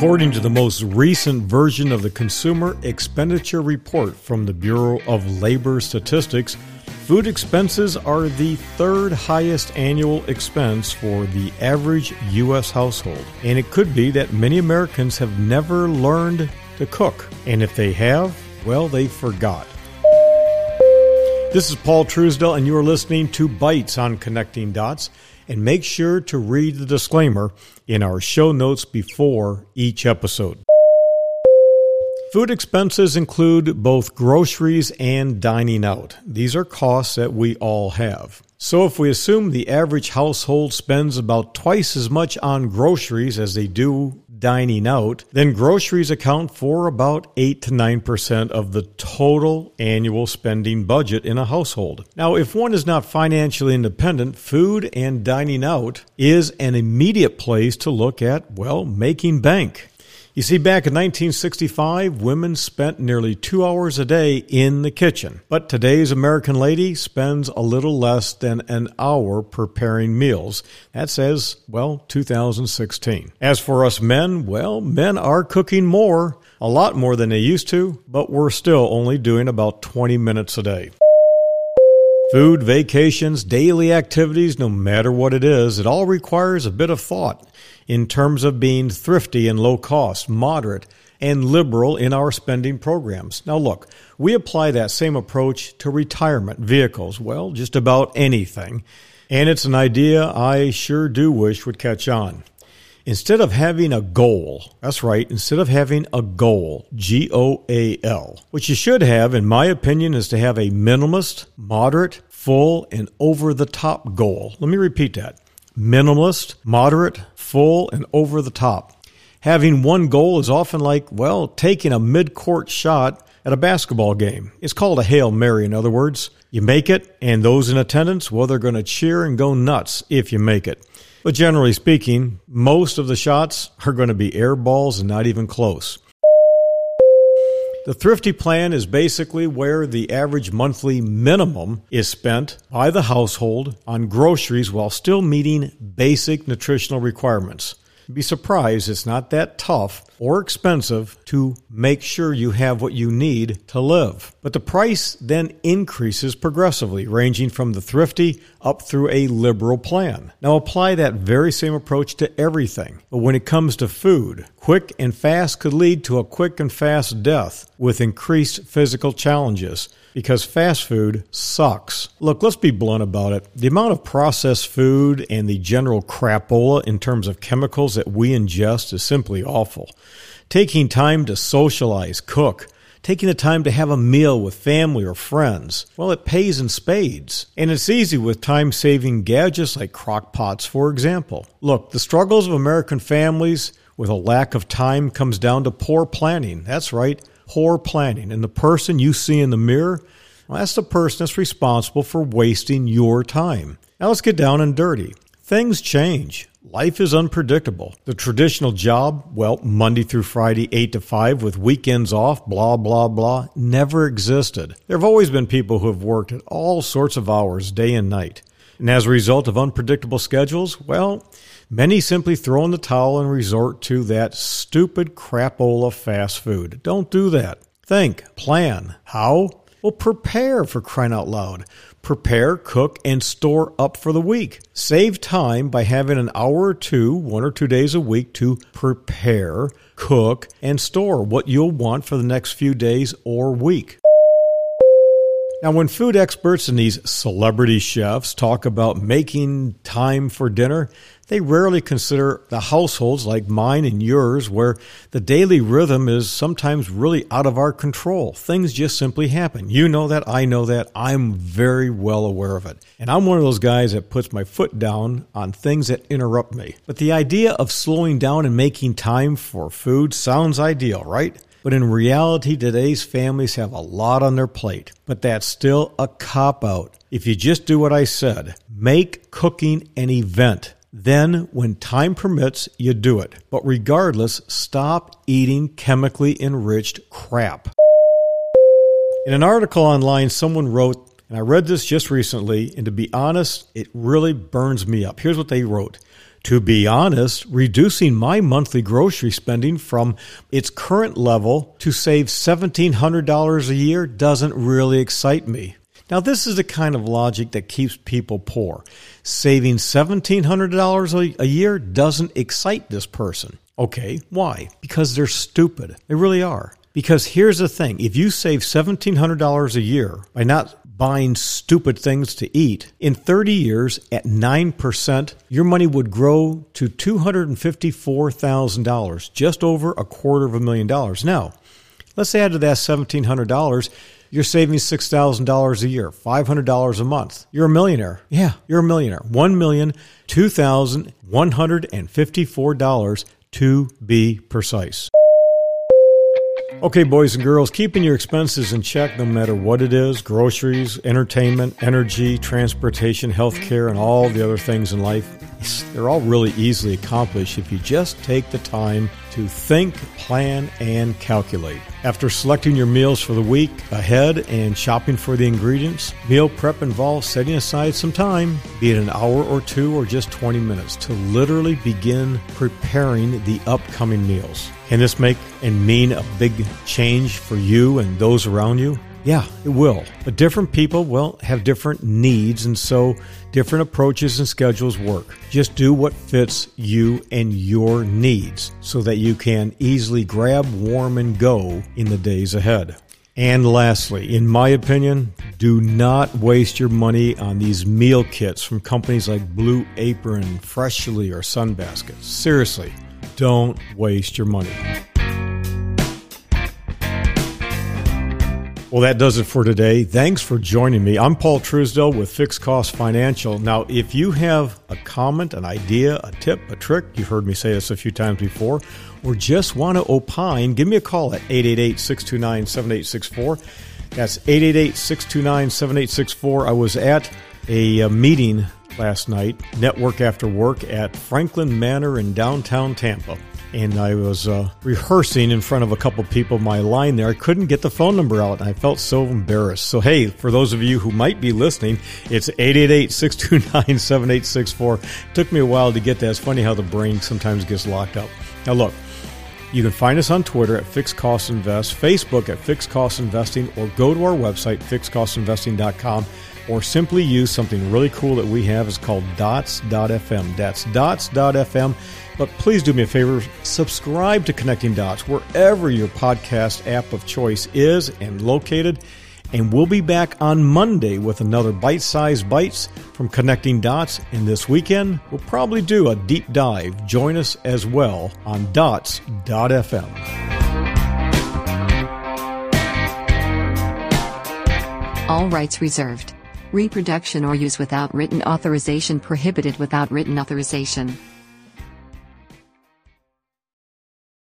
According to the most recent version of the Consumer Expenditure Report from the Bureau of Labor Statistics, food expenses are the third highest annual expense for the average U.S. household. And it could be that many Americans have never learned to cook. And if they have, well, they forgot. This is Paul Truesdell, and you are listening to Bites on Connecting Dots and make sure to read the disclaimer in our show notes before each episode. Food expenses include both groceries and dining out. These are costs that we all have. So, if we assume the average household spends about twice as much on groceries as they do dining out, then groceries account for about 8 to 9% of the total annual spending budget in a household. Now, if one is not financially independent, food and dining out is an immediate place to look at, well, making bank. You see, back in 1965, women spent nearly two hours a day in the kitchen. But today's American lady spends a little less than an hour preparing meals. That says, well, 2016. As for us men, well, men are cooking more, a lot more than they used to, but we're still only doing about 20 minutes a day. Food, vacations, daily activities, no matter what it is, it all requires a bit of thought in terms of being thrifty and low cost, moderate, and liberal in our spending programs. Now, look, we apply that same approach to retirement vehicles, well, just about anything. And it's an idea I sure do wish would catch on. Instead of having a goal, that's right, instead of having a goal, G O A L, what you should have, in my opinion, is to have a minimalist, moderate, full, and over the top goal. Let me repeat that minimalist, moderate, full, and over the top. Having one goal is often like, well, taking a mid court shot at a basketball game. It's called a Hail Mary, in other words. You make it, and those in attendance, well, they're going to cheer and go nuts if you make it. But generally speaking, most of the shots are going to be air balls and not even close. The thrifty plan is basically where the average monthly minimum is spent by the household on groceries while still meeting basic nutritional requirements be surprised it's not that tough or expensive to make sure you have what you need to live. But the price then increases progressively, ranging from the thrifty up through a liberal plan. Now apply that very same approach to everything. But when it comes to food, quick and fast could lead to a quick and fast death with increased physical challenges because fast food sucks. Look, let's be blunt about it. The amount of processed food and the general crapola in terms of chemicals that we ingest is simply awful. Taking time to socialize, cook, taking the time to have a meal with family or friends, well, it pays in spades. And it's easy with time saving gadgets like crock pots, for example. Look, the struggles of American families with a lack of time comes down to poor planning. That's right poor planning. And the person you see in the mirror, well, that's the person that's responsible for wasting your time. Now let's get down and dirty. Things change. Life is unpredictable. The traditional job, well, Monday through Friday, 8 to 5, with weekends off, blah, blah, blah, never existed. There have always been people who have worked at all sorts of hours, day and night. And as a result of unpredictable schedules, well, Many simply throw in the towel and resort to that stupid crapola fast food. Don't do that. Think, plan. How? Well, prepare for crying out loud. Prepare, cook, and store up for the week. Save time by having an hour or two, one or two days a week to prepare, cook, and store what you'll want for the next few days or week. Now, when food experts and these celebrity chefs talk about making time for dinner, they rarely consider the households like mine and yours where the daily rhythm is sometimes really out of our control. Things just simply happen. You know that. I know that. I'm very well aware of it. And I'm one of those guys that puts my foot down on things that interrupt me. But the idea of slowing down and making time for food sounds ideal, right? But in reality, today's families have a lot on their plate. But that's still a cop out. If you just do what I said, make cooking an event. Then, when time permits, you do it. But regardless, stop eating chemically enriched crap. In an article online, someone wrote, and I read this just recently, and to be honest, it really burns me up. Here's what they wrote To be honest, reducing my monthly grocery spending from its current level to save $1,700 a year doesn't really excite me. Now, this is the kind of logic that keeps people poor. Saving $1,700 a year doesn't excite this person. Okay, why? Because they're stupid. They really are. Because here's the thing if you save $1,700 a year by not buying stupid things to eat, in 30 years at 9%, your money would grow to $254,000, just over a quarter of a million dollars. Now, let's add to that $1,700 you're saving $6,000 a year, $500 a month. You're a millionaire. Yeah, you're a millionaire. $1,002,154 to be precise. Okay, boys and girls, keeping your expenses in check no matter what it is groceries, entertainment, energy, transportation, healthcare, and all the other things in life they're all really easily accomplished if you just take the time to think, plan, and calculate. After selecting your meals for the week ahead and shopping for the ingredients, meal prep involves setting aside some time, be it an hour or two or just 20 minutes, to literally begin preparing the upcoming meals. Can this make and mean a big change for you and those around you? Yeah, it will. But different people, will have different needs, and so different approaches and schedules work. Just do what fits you and your needs so that you can easily grab, warm, and go in the days ahead. And lastly, in my opinion, do not waste your money on these meal kits from companies like Blue Apron, Freshly, or Sunbasket. Seriously, don't waste your money. Well, that does it for today. Thanks for joining me. I'm Paul Truesdell with Fixed Cost Financial. Now, if you have a comment, an idea, a tip, a trick, you've heard me say this a few times before, or just want to opine, give me a call at 888 629 7864. That's 888 629 7864. I was at a uh, meeting last night, network after work, at Franklin Manor in downtown Tampa and I was uh, rehearsing in front of a couple people my line there. I couldn't get the phone number out, and I felt so embarrassed. So, hey, for those of you who might be listening, it's 888 629 7864. Took me a while to get that. It's funny how the brain sometimes gets locked up. Now, look. You can find us on Twitter at Fixed Cost Invest, Facebook at Fixed Cost Investing, or go to our website, fixedcostinvesting.com, or simply use something really cool that we have. It's called dots.fm. That's dots.fm. But please do me a favor subscribe to Connecting Dots wherever your podcast app of choice is and located. And we'll be back on Monday with another bite sized bites from Connecting Dots. And this weekend, we'll probably do a deep dive. Join us as well on dots.fm. All rights reserved. Reproduction or use without written authorization prohibited without written authorization.